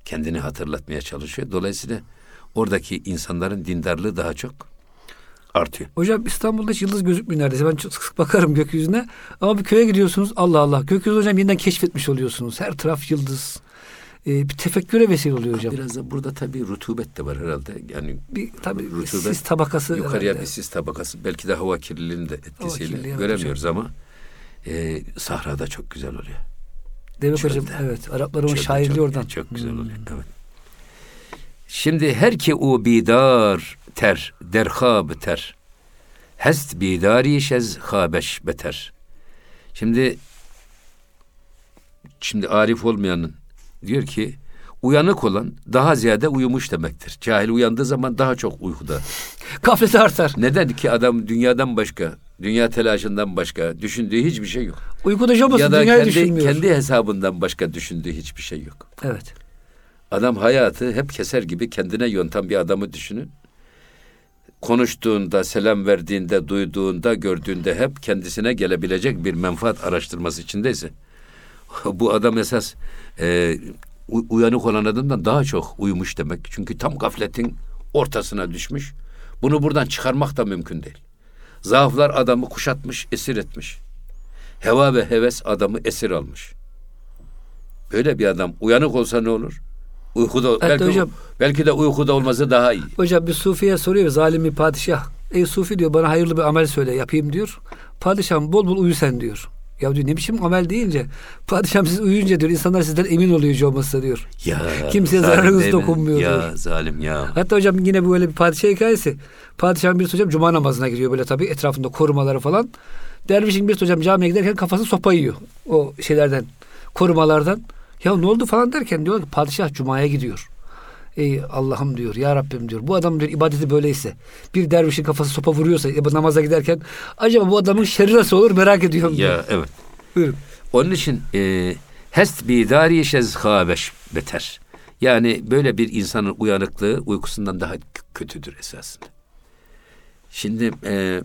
kendini hatırlatmaya çalışıyor. Dolayısıyla oradaki insanların dindarlığı daha çok artıyor. Hocam İstanbul'da hiç yıldız gözükmüyor neredeyse. Ben çok sık bakarım gökyüzüne. Ama bir köye gidiyorsunuz Allah Allah. Gökyüzü hocam yeniden keşfetmiş oluyorsunuz. Her taraf yıldız. Ee, bir tefekküre vesile oluyor hocam. Biraz da burada tabii rutubet de var herhalde. Yani Bir tabii Rutubet, sis tabakası yukarıya herhalde. bir sis tabakası belki de hava kirliliğinin de etkisiyle kirliliği, evet göremiyoruz ama e, sahrada çok güzel oluyor. Demek Çölde. hocam evet. Arapların şairliği çok, oradan. Çok güzel Hmm. oluyor. Evet. Şimdi her ki o bidar ter derhab ter. Hest bidari şez habeş beter. Şimdi şimdi arif olmayanın diyor ki uyanık olan daha ziyade uyumuş demektir. Cahil uyandığı zaman daha çok uykuda. Gafleti artar. Neden ki adam dünyadan başka, dünya telaşından başka düşündüğü hiçbir şey yok. Uykuda jomasın ya da dünyayı kendi düşünmüyor. kendi hesabından başka düşündüğü hiçbir şey yok. Evet. Adam hayatı hep keser gibi kendine yontan bir adamı düşünün. Konuştuğunda, selam verdiğinde, duyduğunda, gördüğünde hep kendisine gelebilecek bir menfaat araştırması içindeyse bu adam esas e, uyanık olan adamdan daha çok uyumuş demek. Çünkü tam gafletin ortasına düşmüş. Bunu buradan çıkarmak da mümkün değil. Zaaflar adamı kuşatmış, esir etmiş. Heva ve heves adamı esir almış. Böyle bir adam uyanık olsa ne olur? Uykuda belki hocam. belki de uykuda olması daha iyi. Hocam bir sufiye soruyor zalim bir padişah. Ey sufi diyor bana hayırlı bir amel söyle yapayım diyor. Padişahım bol bol uyu sen diyor. Ya diyor ne biçim amel deyince padişahım siz uyuyunca diyor insanlar sizden emin oluyor hiç olmazsa diyor. Ya Kimseye zararınız dokunmuyor Ya diyor. zalim ya. Hatta hocam yine böyle bir padişah hikayesi. Padişahın birisi hocam cuma namazına giriyor böyle tabii etrafında korumaları falan. Dervişin birisi hocam camiye giderken kafası sopa yiyor. O şeylerden korumalardan. Ya ne oldu falan derken diyor ki padişah cumaya gidiyor. Ey Allah'ım diyor ya Rabbim diyor. Bu adam diyor ibadeti böyleyse bir dervişin kafası sopa vuruyorsa bu namaza giderken acaba bu adamın şerri nasıl olur merak ediyorum diyor. Ya evet. Buyurun. Onun için e, hest bidari şez habeş beter. Yani böyle bir insanın uyanıklığı uykusundan daha kötüdür esasında. Şimdi e,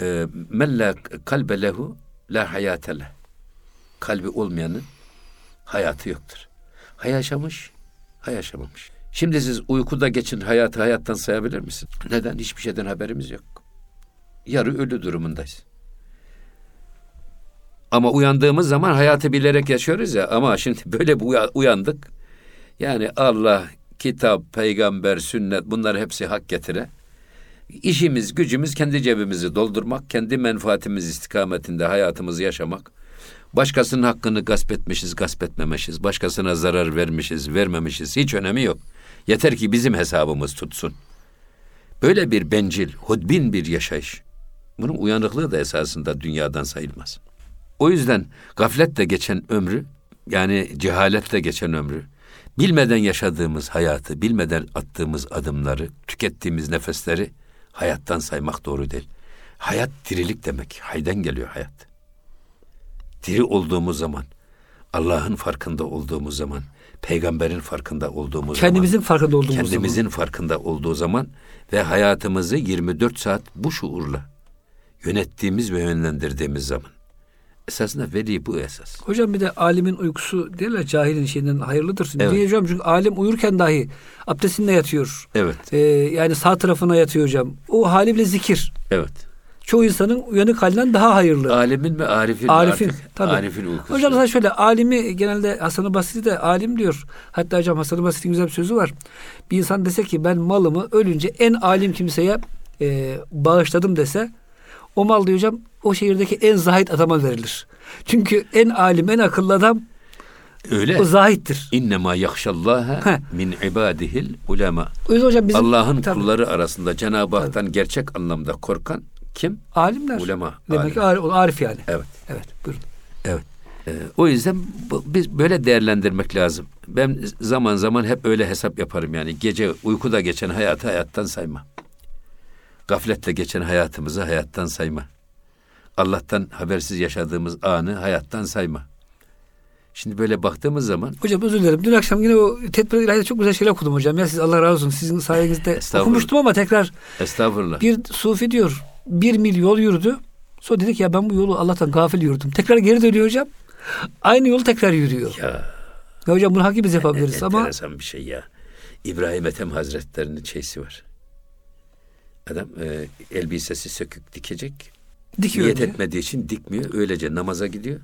e, men la kalbe lehu la hayate leh. Kalbi olmayanın hayatı yoktur. Ha yaşamış, ha yaşamamış. Şimdi siz uykuda geçin hayatı hayattan sayabilir misin? Neden? Hiçbir şeyden haberimiz yok. Yarı ölü durumundayız. Ama uyandığımız zaman hayatı bilerek yaşıyoruz ya. Ama şimdi böyle bir uya- uyandık. Yani Allah, kitap, peygamber, sünnet bunlar hepsi hak getire. İşimiz, gücümüz kendi cebimizi doldurmak, kendi menfaatimiz istikametinde hayatımızı yaşamak. Başkasının hakkını gasp etmişiz, gasp etmemişiz. Başkasına zarar vermişiz, vermemişiz. Hiç önemi yok. Yeter ki bizim hesabımız tutsun. Böyle bir bencil, hudbin bir yaşayış. Bunun uyanıklığı da esasında dünyadan sayılmaz. O yüzden gafletle geçen ömrü, yani cehaletle geçen ömrü, bilmeden yaşadığımız hayatı, bilmeden attığımız adımları, tükettiğimiz nefesleri hayattan saymak doğru değil. Hayat dirilik demek. Hayden geliyor hayat. Diri olduğumuz zaman, Allah'ın farkında olduğumuz zaman, peygamberin farkında olduğumuz Kendimizin zaman, farkında olduğumuz kendimizin farkında olduğu zaman ve hayatımızı 24 saat bu şuurla yönettiğimiz ve yönlendirdiğimiz zaman. Esasında veli bu esas. Hocam bir de alimin uykusu derler cahilin şeyinden hayırlıdır. Evet. Niye hocam? Çünkü alim uyurken dahi abdestinde yatıyor. Evet. Ee, yani sağ tarafına yatıyor hocam. O hali bile zikir. Evet. Çoğu insanın uyanık halinden daha hayırlı. Alimin mi Arif'in Arif'in artık? tabii. Arif'in uykusu. Hocam zaten şöyle alimi genelde Hasan-ı Basri de alim diyor. Hatta hocam Hasan-ı Basri'nin güzel bir sözü var. Bir insan dese ki ben malımı ölünce en alim kimseye e, bağışladım dese o mal diyor hocam o şehirdeki en zahit adama verilir. Çünkü en alim en akıllı adam Öyle. o zahittir. İnnemâ yakşallâhe min ibadihil ulema. Hocam bizim Allah'ın kulları arasında Cenab-ı Hak'tan gerçek anlamda korkan kim? alimler. Ulema, Demek ki arif, yani. Evet. Evet buyurun. Evet. Ee, o yüzden bu- biz böyle değerlendirmek lazım. Ben zaman zaman hep öyle hesap yaparım yani. Gece uykuda geçen hayatı hayattan sayma. Gafletle geçen hayatımızı hayattan sayma. Allah'tan habersiz yaşadığımız anı hayattan sayma. Şimdi böyle baktığımız zaman Hocam özür dilerim. Dün akşam yine o tedbir ilahide çok güzel şeyler okudum hocam. Ya siz Allah razı olsun. Sizin sayenizde okumuştum ama tekrar estağfurullah. Bir sufi diyor bir mil yol yürüdü. Sonra dedi ki ya ben bu yolu Allah'tan gafil yürüdüm. Tekrar geri dönüyor hocam. Aynı yolu tekrar yürüyor. Ya Ya hocam bunu hangimiz yapabiliriz ama enteresan bir şey ya. İbrahim Ethem Hazretleri'nin şeysi var. Adam e, elbisesi sökük dikecek. dikiyor. Niyet diyor. etmediği için dikmiyor. Öylece namaza gidiyor.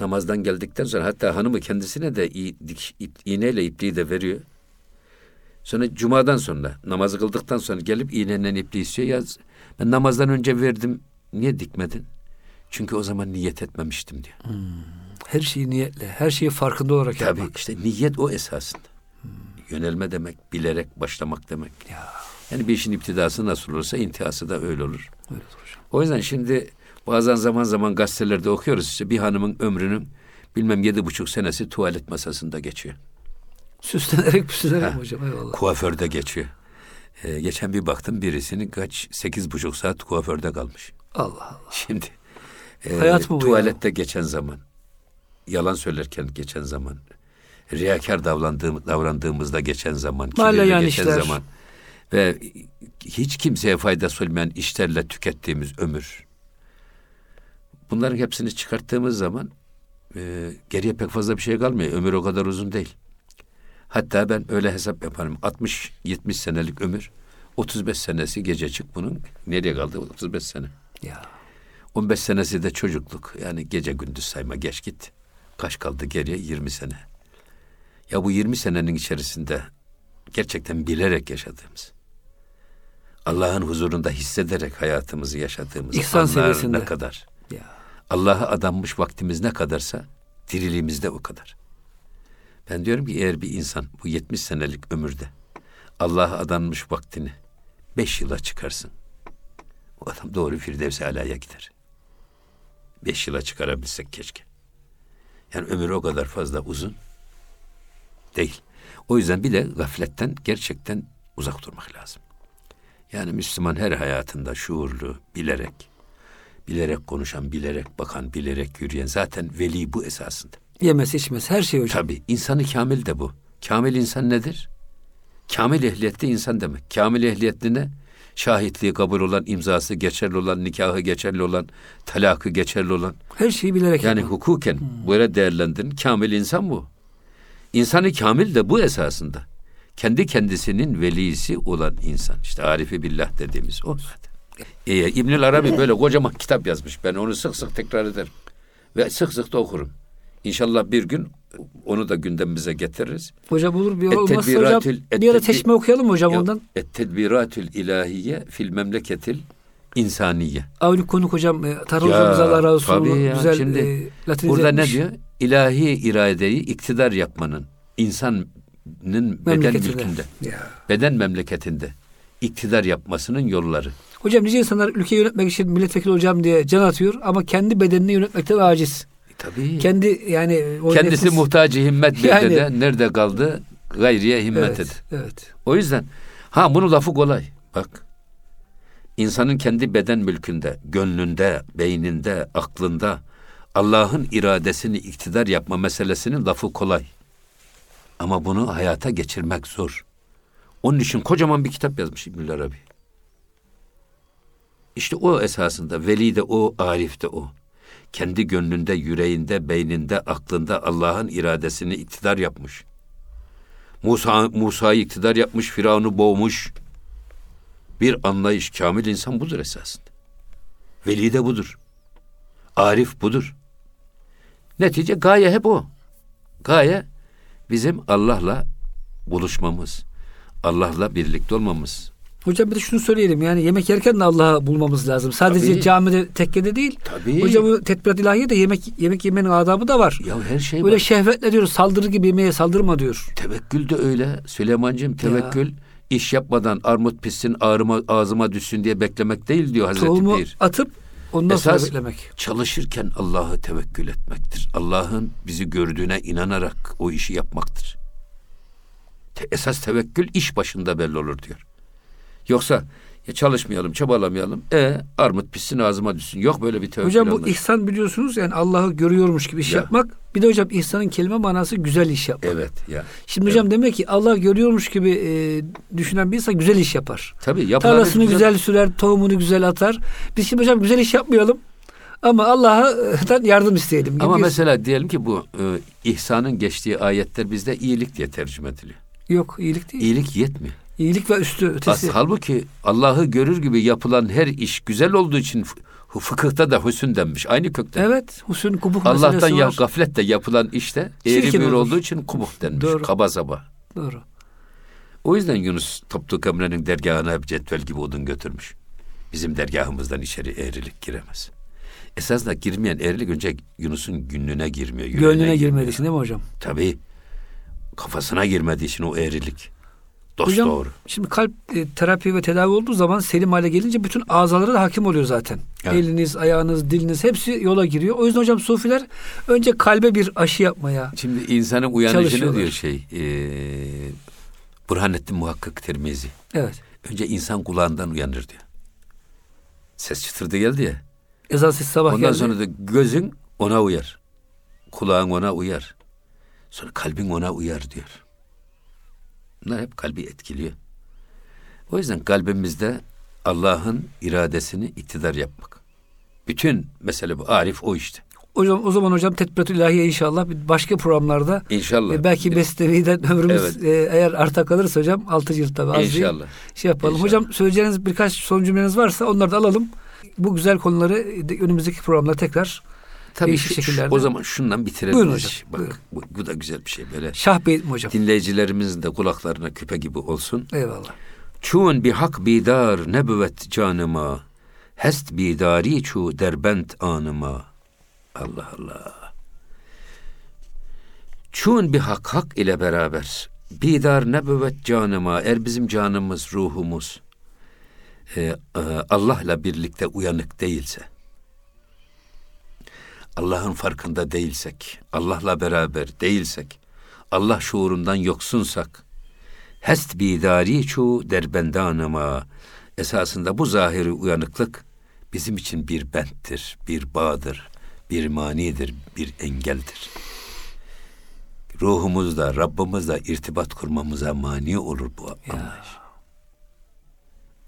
Namazdan geldikten sonra hatta hanımı kendisine de i- dik, ip, iğneyle ipliği de veriyor. Sonra cumadan sonra namazı kıldıktan sonra gelip iğneyle ipliği istiyor. Ya ben namazdan önce verdim. Niye dikmedin? Çünkü o zaman niyet etmemiştim diyor. Her şeyi niyetle, her şeyi farkında olarak Tabii yapmak. işte niyet o esasında. Yönelme demek, bilerek başlamak demek. Ya. Yani bir işin iptidası nasıl olursa intihası da öyle olur. Öyle hocam. O yüzden şimdi bazen zaman zaman gazetelerde okuyoruz işte bir hanımın ömrünün bilmem yedi buçuk senesi tuvalet masasında geçiyor. Süslenerek püslenerek hocam eyvallah. Kuaförde geçiyor. Ee, geçen bir baktım birisinin kaç sekiz buçuk saat kuaförde kalmış. Allah Allah. Şimdi e, Hayat mı bu tuvalette geçen zaman, yalan söylerken geçen zaman, riyakar davrandığım, davrandığımızda geçen zaman, yan geçen işler. zaman ve hiç kimseye faydası olmayan işlerle tükettiğimiz ömür. Bunların hepsini çıkarttığımız zaman e, geriye pek fazla bir şey kalmıyor. Ömür o kadar uzun değil. Hatta ben öyle hesap yaparım. 60-70 senelik ömür, 35 senesi gece çık bunun. Nereye kaldı 35 sene? Ya. 15 senesi de çocukluk. Yani gece gündüz sayma geç git. Kaç kaldı geriye? 20 sene. Ya bu 20 senenin içerisinde gerçekten bilerek yaşadığımız, Allah'ın huzurunda hissederek hayatımızı yaşadığımız İhsan anlar ne kadar. Ya. Allah'a adanmış vaktimiz ne kadarsa diriliğimiz de o kadar. Ben diyorum ki eğer bir insan bu 70 senelik ömürde Allah'a adanmış vaktini 5 yıla çıkarsın. O adam doğru Firdevs-i Ala'ya gider. 5 yıla çıkarabilsek keşke. Yani ömür o kadar fazla uzun değil. O yüzden bir de gafletten gerçekten uzak durmak lazım. Yani Müslüman her hayatında şuurlu, bilerek, bilerek konuşan, bilerek bakan, bilerek yürüyen zaten veli bu esasında. Yemez içmez her şey hocam. Tabii insanı kamil de bu. Kamil insan nedir? Kamil ehliyetli insan demek. Kamil ehliyetli ne? Şahitliği kabul olan, imzası geçerli olan, nikahı geçerli olan, talakı geçerli olan. Her şeyi bilerek Yani yapmak. hukuken böyle değerlendirin. Kamil insan bu. İnsanı kamil de bu esasında. Kendi kendisinin velisi olan insan. İşte Arifi Billah dediğimiz o zaten. Ee, İbnül Arabi böyle kocaman kitap yazmış. Ben onu sık sık tekrar ederim. Ve sık sık da okurum. İnşallah bir gün onu da gündemimize getiririz. Hocam olur bir olmazsa hocam bir ara teşme okuyalım hocam ondan? Et tedbiratül ilahiye fil memleketil insaniye. Avni Konuk hocam e, Tarhan hocamız Allah razı olsun. ya. Güzel Şimdi e, latinize Burada ne etmiş. diyor? İlahi iradeyi iktidar yapmanın insanın beden mülkünde, Ya. beden memleketinde iktidar yapmasının yolları. Hocam nice insanlar ülkeyi yönetmek için milletvekili olacağım diye can atıyor ama kendi bedenini yönetmekten aciz. Tabii. Kendi yani o Kendisi nefis- muhtacı himmet bir Yani- de nerede kaldı? Gayriye himmet. Evet, evet. O yüzden ha bunu lafı kolay. Bak. İnsanın kendi beden mülkünde, gönlünde, beyninde, aklında Allah'ın iradesini iktidar yapma meselesinin lafı kolay. Ama bunu hayata geçirmek zor. Onun için kocaman bir kitap yazmış İbnül Arabi. İşte o esasında veli de o, arif de o. kendi gönlünde, yüreğinde, beyninde, aklında Allah'ın iradesini iktidar yapmış. Musa Musa'yı iktidar yapmış, Firavun'u boğmuş. Bir anlayış, kamil insan budur esasında. Veli de budur. Arif budur. Netice gaye hep o. Gaye bizim Allah'la buluşmamız, Allah'la birlikte olmamız. Hocam bir de şunu söyleyelim yani yemek yerken de Allah'ı bulmamız lazım. Sadece Tabii. camide, tekkede değil. Tabii. Hocam bu tetbirat ilahiye de yemek yemek yemenin adabı da var. Ya her şey Böyle var. şehvetle diyoruz saldırı gibi yemeğe saldırma diyor. Tevekkül de öyle. Süleyman'cığım tevekkül iş yapmadan armut pişsin ağrıma, ağzıma düşsün diye beklemek değil diyor Hazreti Tohumu Pir. atıp ondan sonra Esas beklemek. çalışırken Allah'ı tevekkül etmektir. Allah'ın bizi gördüğüne inanarak o işi yapmaktır. Te- esas tevekkül iş başında belli olur diyor. Yoksa ya çalışmayalım, çabalamayalım. E armut pişsin ağzıma düşsün. Yok böyle bir tevekkül Hocam bu anlayışı. ihsan biliyorsunuz yani Allah'ı görüyormuş gibi iş Ya. yapmak. Bir de hocam ihsanın kelime manası güzel iş yapmak. Evet ya. Şimdi hocam demek ki Allah görüyormuş gibi e, düşünen bir insan güzel iş yapar. Tabii yapılan Tarlasını iş güzel sürer, tohumunu güzel atar. Biz şimdi hocam güzel iş yapmayalım. Ama Allah'tan yardım isteyelim. Ama Gibi- mesela diyelim ki bu e, ihsanın geçtiği ayetler bizde iyilik diye tercüme ediliyor. yok iyilik değil. İyilik yetmiyor. İyilik ve üstü As, ötesi. halbuki Allah'ı görür gibi yapılan her iş güzel olduğu için fı- fıkıhta da hüsün denmiş. Aynı kökten. Evet, husn kubuh Allah'tan ya var. gafletle yapılan işte eğri olur. olduğu için kubuh denmiş. Doğru. Kaba saba. Doğru. O yüzden Yunus Toptuk Emre'nin dergahına hep cetvel gibi odun götürmüş. Bizim dergahımızdan içeri eğrilik giremez. Esasında girmeyen eğrilik önce Yunus'un günlüğüne girmiyor. Gönlüne girmediği için değil mi hocam? Tabii. Kafasına girmediği için o eğrilik. Dost hocam doğru. şimdi kalp e, terapi ve tedavi olduğu zaman selim hale gelince bütün azalara da hakim oluyor zaten. Evet. Eliniz, ayağınız, diliniz hepsi yola giriyor. O yüzden hocam sufiler önce kalbe bir aşı yapmaya. Şimdi insanın uyanışını diyor şey. E, Burhanettin Muhakkak Tirmizi. Evet. Önce insan kulağından uyanır diyor. Ses çıtırdı geldi ya. Ezan sesi sabah Ondan geldi. sonra da gözün ona uyar. Kulağın ona uyar. Sonra kalbin ona uyar diyor. Bunlar hep kalbi etkiliyor. O yüzden kalbimizde Allah'ın iradesini iktidar yapmak. Bütün mesele bu. Arif o işte. Hocam o zaman hocam Tetbiratü İlahiye inşallah başka programlarda İnşallah. e, belki Besnevi'den ömrümüz Evet. e, eğer arta kalırsa hocam 6 yıl tabii az değil. İnşallah. Şey yapalım. İnşallah. Hocam söyleyeceğiniz birkaç son cümleniz varsa onları da alalım. Bu güzel konuları de- önümüzdeki programda tekrar Tabii değişik şu- şekillerde. o zaman şundan bitirelim. Buyurun hocam, Bak buyurun. bu, bu da güzel bir şey böyle. Şah Bey mi hocam? Dinleyicilerimizin de kulaklarına küpe gibi olsun. Eyvallah. Çun bir hak bidar nebüvet canıma. Hest bidari çu derbent anıma. Allah Allah. Çun bir hak hak ile beraber. Bidar nebüvet canıma. Er bizim canımız, ruhumuz e, e, Allah'la birlikte uyanık değilse. Allah'ın farkında değilsek, Allah'la beraber değilsek, Allah şuurundan yoksunsak, Hest bidari çu derbendanıma. Esasında bu zahiri uyanıklık bizim için bir benttir, bir bağdır, bir manidir, bir engeldir. Ruhumuzla, Rabbimizle irtibat kurmamıza mani olur bu anlayış.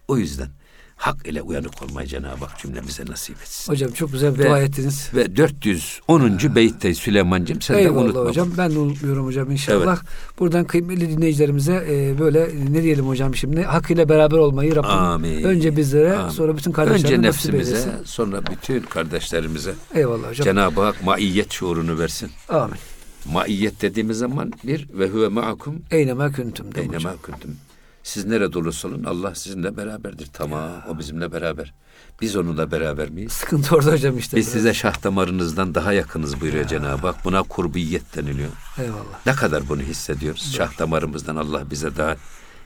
O yüzden hak ile uyanık olmayı Cenab-ı Hak cümlemize nasip etsin. Hocam çok güzel Ve- dua ettiniz. Ve 410. beytte Süleyman'cığım sen de Eyvallah unutma. hocam. Ben de unutmuyorum hocam inşallah. Buradan kıymetli dinleyicilerimize e, böyle ne diyelim hocam şimdi hak ile beraber olmayı Rabbim Amin. önce bizlere Amin. sonra bütün kardeşlerine Önce nefsimize eylesin. sonra bütün kardeşlerimize Eyvallah hocam. Cenab-ı Hak maiyet şuurunu versin. Amin. Maiyet dediğimiz zaman bir ve huve ma'akum Eynema küntüm. de hocam. eynema kuntum. Siz nerede olursa olun Allah sizinle beraberdir. Tamam o bizimle beraber. Biz onunla beraber miyiz? Sıkıntı orada hocam işte. Biz biraz. size şah damarınızdan daha yakınız buyuruyor Cenab-ı Hak. Buna kurbiyet deniliyor. Eyvallah. Ne kadar bunu hissediyoruz? Şah damarımızdan Allah bize daha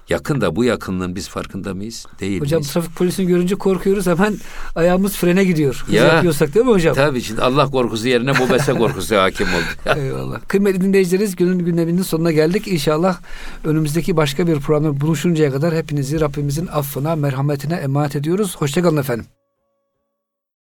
yakın da bu yakınlığın biz farkında mıyız? Değil Hocam miyiz? trafik polisini görünce korkuyoruz hemen ayağımız frene gidiyor. Hız Ya. yapıyorsak değil mi hocam? Tabii şimdi Allah korkusu yerine mobese korkusu hakim oldu. Eyvallah. Kıymetli dinleyicilerimiz günün gündeminin sonuna geldik. İnşallah önümüzdeki başka bir programda buluşuncaya kadar hepinizi Rabbimizin affına, merhametine emanet ediyoruz. Hoşçakalın efendim.